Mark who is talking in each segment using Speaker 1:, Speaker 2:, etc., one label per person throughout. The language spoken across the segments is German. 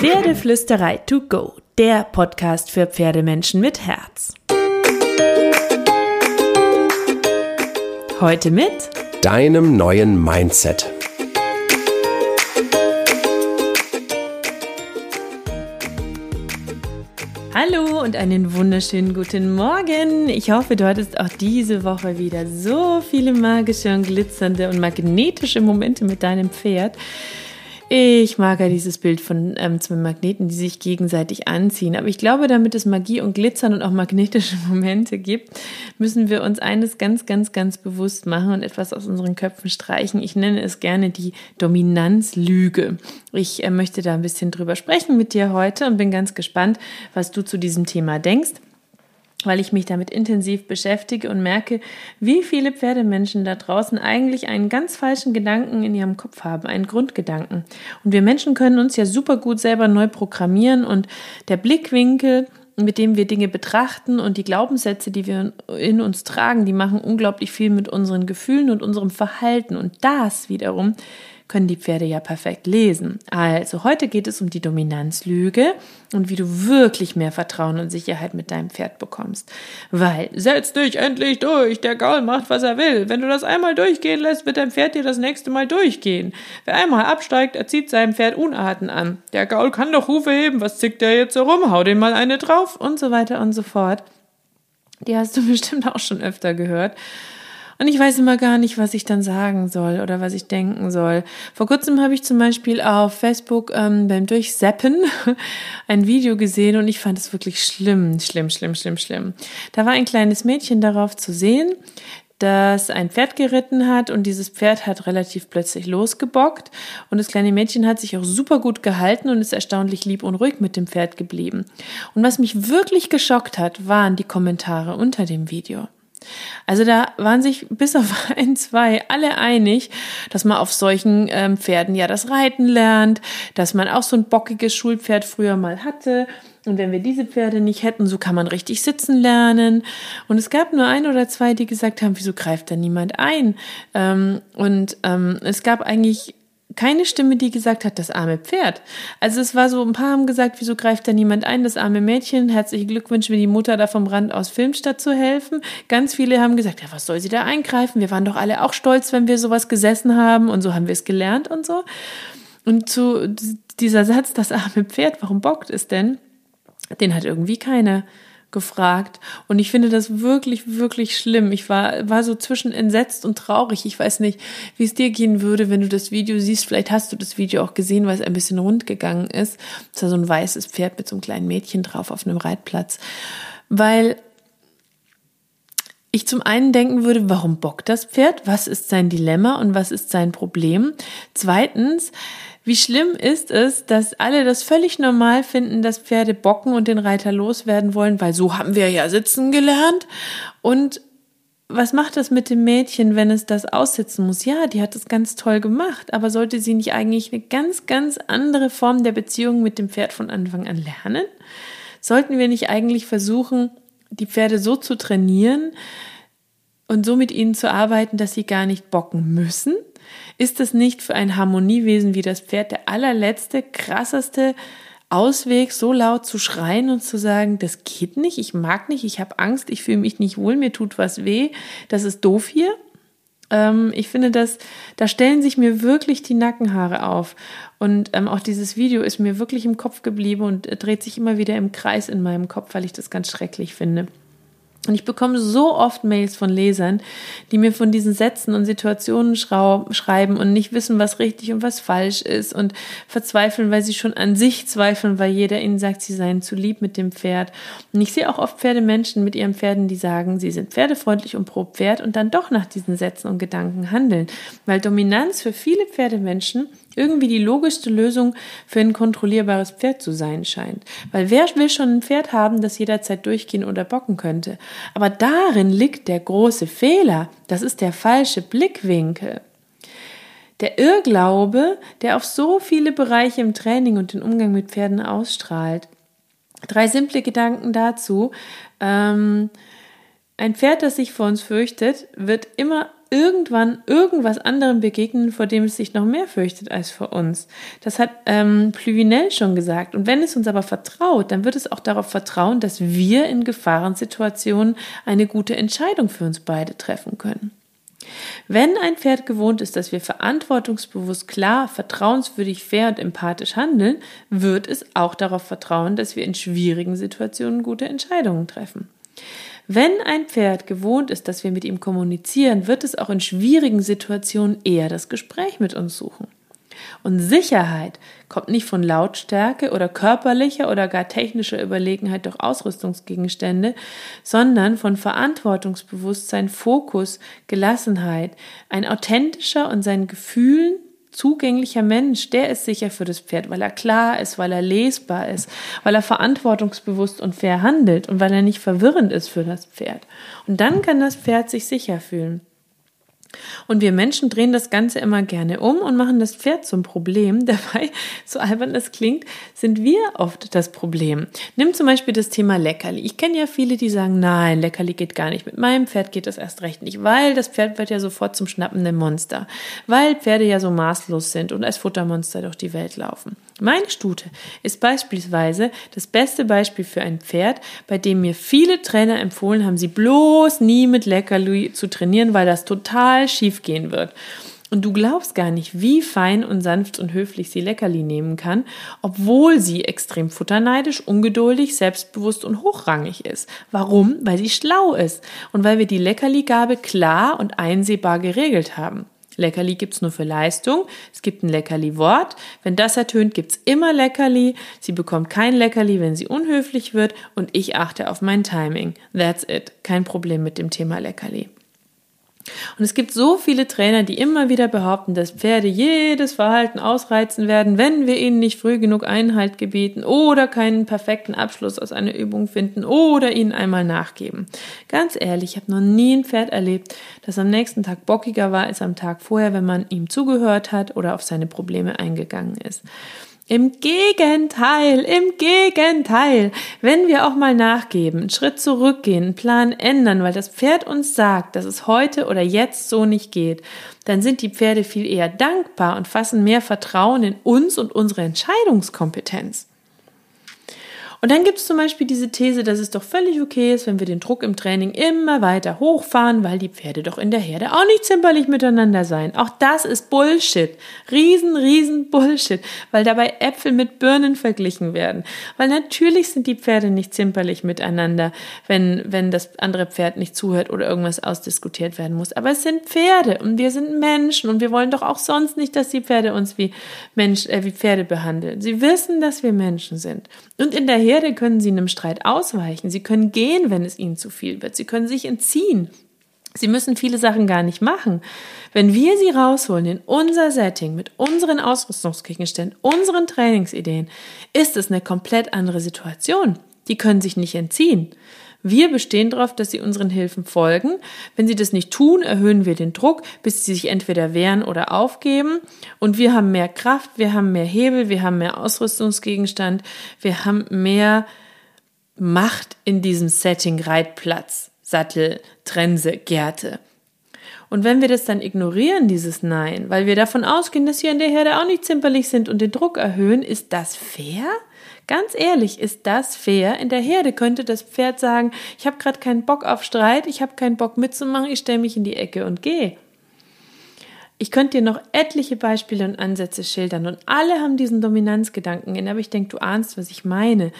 Speaker 1: Pferdeflüsterei to go, der Podcast für Pferdemenschen mit Herz. Heute mit
Speaker 2: deinem neuen Mindset.
Speaker 1: Hallo und einen wunderschönen guten Morgen. Ich hoffe, du hattest auch diese Woche wieder so viele magische und glitzernde und magnetische Momente mit deinem Pferd. Ich mag ja dieses Bild von ähm, zwei Magneten, die sich gegenseitig anziehen. Aber ich glaube, damit es Magie und Glitzern und auch magnetische Momente gibt, müssen wir uns eines ganz, ganz, ganz bewusst machen und etwas aus unseren Köpfen streichen. Ich nenne es gerne die Dominanzlüge. Ich äh, möchte da ein bisschen drüber sprechen mit dir heute und bin ganz gespannt, was du zu diesem Thema denkst weil ich mich damit intensiv beschäftige und merke, wie viele Pferdemenschen da draußen eigentlich einen ganz falschen Gedanken in ihrem Kopf haben, einen Grundgedanken. Und wir Menschen können uns ja super gut selber neu programmieren und der Blickwinkel, mit dem wir Dinge betrachten und die Glaubenssätze, die wir in uns tragen, die machen unglaublich viel mit unseren Gefühlen und unserem Verhalten. Und das wiederum können die Pferde ja perfekt lesen. Also heute geht es um die Dominanzlüge und wie du wirklich mehr Vertrauen und Sicherheit mit deinem Pferd bekommst. Weil, setz dich endlich durch, der Gaul macht, was er will. Wenn du das einmal durchgehen lässt, wird dein Pferd dir das nächste Mal durchgehen. Wer einmal absteigt, erzieht seinem Pferd Unarten an. Der Gaul kann doch Rufe heben, was zickt der jetzt so rum, hau den mal eine drauf und so weiter und so fort. Die hast du bestimmt auch schon öfter gehört. Und ich weiß immer gar nicht, was ich dann sagen soll oder was ich denken soll. Vor kurzem habe ich zum Beispiel auf Facebook ähm, beim Durchseppen ein Video gesehen und ich fand es wirklich schlimm, schlimm, schlimm, schlimm, schlimm. Da war ein kleines Mädchen darauf zu sehen, das ein Pferd geritten hat und dieses Pferd hat relativ plötzlich losgebockt und das kleine Mädchen hat sich auch super gut gehalten und ist erstaunlich lieb und ruhig mit dem Pferd geblieben. Und was mich wirklich geschockt hat, waren die Kommentare unter dem Video. Also da waren sich bis auf ein, zwei alle einig, dass man auf solchen ähm, Pferden ja das Reiten lernt, dass man auch so ein bockiges Schulpferd früher mal hatte. Und wenn wir diese Pferde nicht hätten, so kann man richtig sitzen lernen. Und es gab nur ein oder zwei, die gesagt haben, wieso greift da niemand ein? Ähm, und ähm, es gab eigentlich keine Stimme, die gesagt hat, das arme Pferd. Also es war so, ein paar haben gesagt, wieso greift da niemand ein, das arme Mädchen, herzlichen Glückwunsch, wenn die Mutter da vom Rand aus filmt, statt zu helfen. Ganz viele haben gesagt, ja, was soll sie da eingreifen? Wir waren doch alle auch stolz, wenn wir sowas gesessen haben und so haben wir es gelernt und so. Und zu dieser Satz, das arme Pferd, warum bockt es denn? Den hat irgendwie keiner gefragt. Und ich finde das wirklich, wirklich schlimm. Ich war, war so zwischen entsetzt und traurig. Ich weiß nicht, wie es dir gehen würde, wenn du das Video siehst. Vielleicht hast du das Video auch gesehen, weil es ein bisschen rund gegangen ist. Es war so ein weißes Pferd mit so einem kleinen Mädchen drauf auf einem Reitplatz. Weil ich zum einen denken würde, warum bockt das Pferd? Was ist sein Dilemma und was ist sein Problem? Zweitens, wie schlimm ist es, dass alle das völlig normal finden, dass Pferde bocken und den Reiter loswerden wollen, weil so haben wir ja sitzen gelernt. Und was macht das mit dem Mädchen, wenn es das aussitzen muss? Ja, die hat es ganz toll gemacht, aber sollte sie nicht eigentlich eine ganz, ganz andere Form der Beziehung mit dem Pferd von Anfang an lernen? Sollten wir nicht eigentlich versuchen, die Pferde so zu trainieren und so mit ihnen zu arbeiten, dass sie gar nicht bocken müssen? Ist es nicht für ein Harmoniewesen wie das Pferd der allerletzte, krasseste Ausweg, so laut zu schreien und zu sagen, das geht nicht, ich mag nicht, ich habe Angst, ich fühle mich nicht wohl, mir tut was weh, das ist doof hier? Ähm, ich finde, dass da stellen sich mir wirklich die Nackenhaare auf. Und ähm, auch dieses Video ist mir wirklich im Kopf geblieben und dreht sich immer wieder im Kreis in meinem Kopf, weil ich das ganz schrecklich finde. Und ich bekomme so oft Mails von Lesern, die mir von diesen Sätzen und Situationen schreiben und nicht wissen, was richtig und was falsch ist und verzweifeln, weil sie schon an sich zweifeln, weil jeder ihnen sagt, sie seien zu lieb mit dem Pferd. Und ich sehe auch oft Pferdemenschen mit ihren Pferden, die sagen, sie sind pferdefreundlich und pro Pferd und dann doch nach diesen Sätzen und Gedanken handeln. Weil Dominanz für viele Pferdemenschen irgendwie die logischste Lösung für ein kontrollierbares Pferd zu sein scheint. Weil wer will schon ein Pferd haben, das jederzeit durchgehen oder bocken könnte? Aber darin liegt der große Fehler. Das ist der falsche Blickwinkel. Der Irrglaube, der auf so viele Bereiche im Training und den Umgang mit Pferden ausstrahlt. Drei simple Gedanken dazu. Ähm, ein Pferd, das sich vor uns fürchtet, wird immer irgendwann irgendwas anderem begegnen, vor dem es sich noch mehr fürchtet als vor uns. Das hat ähm, Pluvinel schon gesagt. Und wenn es uns aber vertraut, dann wird es auch darauf vertrauen, dass wir in Gefahrensituationen eine gute Entscheidung für uns beide treffen können. Wenn ein Pferd gewohnt ist, dass wir verantwortungsbewusst, klar, vertrauenswürdig, fair und empathisch handeln, wird es auch darauf vertrauen, dass wir in schwierigen Situationen gute Entscheidungen treffen. Wenn ein Pferd gewohnt ist, dass wir mit ihm kommunizieren, wird es auch in schwierigen Situationen eher das Gespräch mit uns suchen. Und Sicherheit kommt nicht von Lautstärke oder körperlicher oder gar technischer Überlegenheit durch Ausrüstungsgegenstände, sondern von Verantwortungsbewusstsein, Fokus, Gelassenheit. Ein authentischer und seinen Gefühlen zugänglicher Mensch, der ist sicher für das Pferd, weil er klar ist, weil er lesbar ist, weil er verantwortungsbewusst und fair handelt und weil er nicht verwirrend ist für das Pferd. Und dann kann das Pferd sich sicher fühlen. Und wir Menschen drehen das Ganze immer gerne um und machen das Pferd zum Problem. Dabei, so albern es klingt, sind wir oft das Problem. Nimm zum Beispiel das Thema Leckerli. Ich kenne ja viele, die sagen, nein, Leckerli geht gar nicht. Mit meinem Pferd geht das erst recht nicht, weil das Pferd wird ja sofort zum schnappenden Monster. Weil Pferde ja so maßlos sind und als Futtermonster durch die Welt laufen. Meine Stute ist beispielsweise das beste Beispiel für ein Pferd, bei dem mir viele Trainer empfohlen haben, sie bloß nie mit Leckerli zu trainieren, weil das total schief gehen wird. Und du glaubst gar nicht, wie fein und sanft und höflich sie Leckerli nehmen kann, obwohl sie extrem futterneidisch, ungeduldig, selbstbewusst und hochrangig ist. Warum? Weil sie schlau ist und weil wir die Leckerli-Gabe klar und einsehbar geregelt haben. Leckerli gibt's nur für Leistung. Es gibt ein Leckerli-Wort. Wenn das ertönt, gibt's immer Leckerli. Sie bekommt kein Leckerli, wenn sie unhöflich wird. Und ich achte auf mein Timing. That's it. Kein Problem mit dem Thema Leckerli. Und es gibt so viele Trainer, die immer wieder behaupten, dass Pferde jedes Verhalten ausreizen werden, wenn wir ihnen nicht früh genug Einhalt gebieten oder keinen perfekten Abschluss aus einer Übung finden oder ihnen einmal nachgeben. Ganz ehrlich, ich habe noch nie ein Pferd erlebt, das am nächsten Tag bockiger war als am Tag vorher, wenn man ihm zugehört hat oder auf seine Probleme eingegangen ist. Im Gegenteil, im Gegenteil. Wenn wir auch mal nachgeben, einen Schritt zurückgehen, einen Plan ändern, weil das Pferd uns sagt, dass es heute oder jetzt so nicht geht, dann sind die Pferde viel eher dankbar und fassen mehr Vertrauen in uns und unsere Entscheidungskompetenz. Und dann gibt es zum Beispiel diese These, dass es doch völlig okay ist, wenn wir den Druck im Training immer weiter hochfahren, weil die Pferde doch in der Herde auch nicht zimperlich miteinander seien. Auch das ist Bullshit. Riesen, riesen Bullshit, weil dabei Äpfel mit Birnen verglichen werden. Weil natürlich sind die Pferde nicht zimperlich miteinander, wenn, wenn das andere Pferd nicht zuhört oder irgendwas ausdiskutiert werden muss. Aber es sind Pferde und wir sind Menschen und wir wollen doch auch sonst nicht, dass die Pferde uns wie Mensch, äh, wie Pferde behandeln. Sie wissen, dass wir Menschen sind. Und in der Herde können sie einem Streit ausweichen. Sie können gehen, wenn es ihnen zu viel wird. Sie können sich entziehen. Sie müssen viele Sachen gar nicht machen. Wenn wir sie rausholen in unser Setting mit unseren Ausrüstungsgegenständen, unseren Trainingsideen, ist es eine komplett andere Situation. Die können sich nicht entziehen. Wir bestehen darauf, dass sie unseren Hilfen folgen. Wenn sie das nicht tun, erhöhen wir den Druck, bis sie sich entweder wehren oder aufgeben. Und wir haben mehr Kraft, wir haben mehr Hebel, wir haben mehr Ausrüstungsgegenstand, wir haben mehr Macht in diesem Setting Reitplatz, Sattel, Trense, Gärte. Und wenn wir das dann ignorieren, dieses Nein, weil wir davon ausgehen, dass wir in der Herde auch nicht zimperlich sind und den Druck erhöhen, ist das fair? Ganz ehrlich, ist das fair? In der Herde könnte das Pferd sagen, ich habe gerade keinen Bock auf Streit, ich habe keinen Bock mitzumachen, ich stelle mich in die Ecke und gehe. Ich könnte dir noch etliche Beispiele und Ansätze schildern und alle haben diesen Dominanzgedanken in, aber ich denke, du ahnst, was ich meine.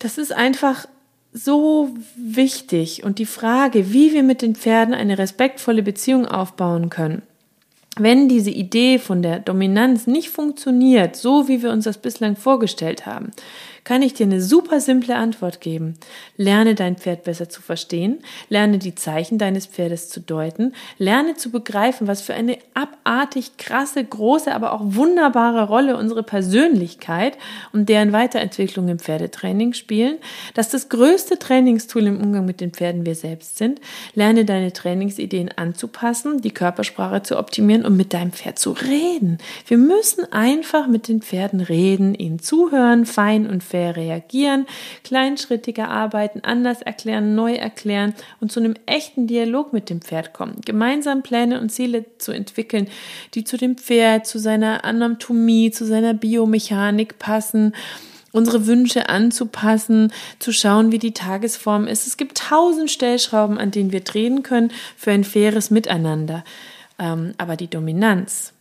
Speaker 1: Das ist einfach so wichtig und die Frage, wie wir mit den Pferden eine respektvolle Beziehung aufbauen können wenn diese Idee von der Dominanz nicht funktioniert, so wie wir uns das bislang vorgestellt haben, kann ich dir eine super simple Antwort geben. Lerne dein Pferd besser zu verstehen, lerne die Zeichen deines Pferdes zu deuten, lerne zu begreifen, was für eine abartig krasse, große, aber auch wunderbare Rolle unsere Persönlichkeit und deren Weiterentwicklung im Pferdetraining spielen, dass das größte Trainingstool im Umgang mit den Pferden wir selbst sind, lerne deine Trainingsideen anzupassen, die Körpersprache zu optimieren um mit deinem Pferd zu reden. Wir müssen einfach mit den Pferden reden, ihnen zuhören, fein und fair reagieren, kleinschrittiger arbeiten, anders erklären, neu erklären und zu einem echten Dialog mit dem Pferd kommen. Gemeinsam Pläne und Ziele zu entwickeln, die zu dem Pferd, zu seiner Anatomie, zu seiner Biomechanik passen unsere Wünsche anzupassen, zu schauen, wie die Tagesform ist. Es gibt tausend Stellschrauben, an denen wir drehen können für ein faires Miteinander. Ähm, aber die Dominanz,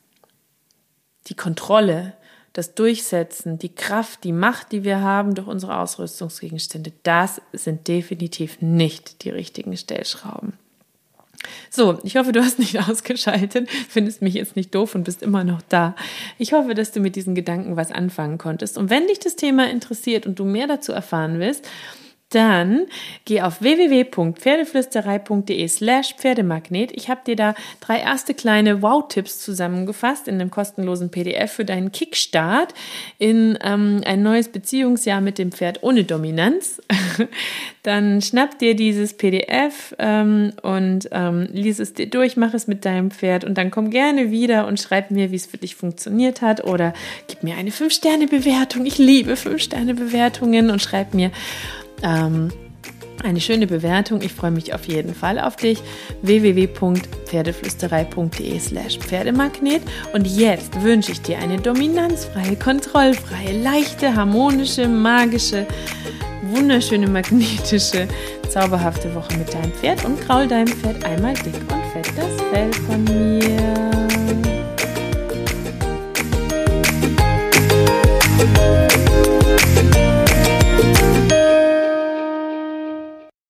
Speaker 1: die Kontrolle, das Durchsetzen, die Kraft, die Macht, die wir haben durch unsere Ausrüstungsgegenstände, das sind definitiv nicht die richtigen Stellschrauben. So, ich hoffe, du hast nicht ausgeschaltet, findest mich jetzt nicht doof und bist immer noch da. Ich hoffe, dass du mit diesen Gedanken was anfangen konntest. Und wenn dich das Thema interessiert und du mehr dazu erfahren willst, dann geh auf www.pferdeflüsterei.de slash Pferdemagnet. Ich habe dir da drei erste kleine Wow-Tipps zusammengefasst in einem kostenlosen PDF für deinen Kickstart in ähm, ein neues Beziehungsjahr mit dem Pferd ohne Dominanz. dann schnapp dir dieses PDF ähm, und ähm, lies es dir durch, mach es mit deinem Pferd und dann komm gerne wieder und schreib mir, wie es für dich funktioniert hat oder gib mir eine 5-Sterne-Bewertung. Ich liebe 5-Sterne-Bewertungen und schreib mir, ähm, eine schöne Bewertung. Ich freue mich auf jeden Fall auf dich. www.pferdeflüsterei.de slash Pferdemagnet. Und jetzt wünsche ich dir eine dominanzfreie, kontrollfreie, leichte, harmonische, magische, wunderschöne, magnetische, zauberhafte Woche mit deinem Pferd und kraul deinem Pferd einmal dick und fett das Fell von mir.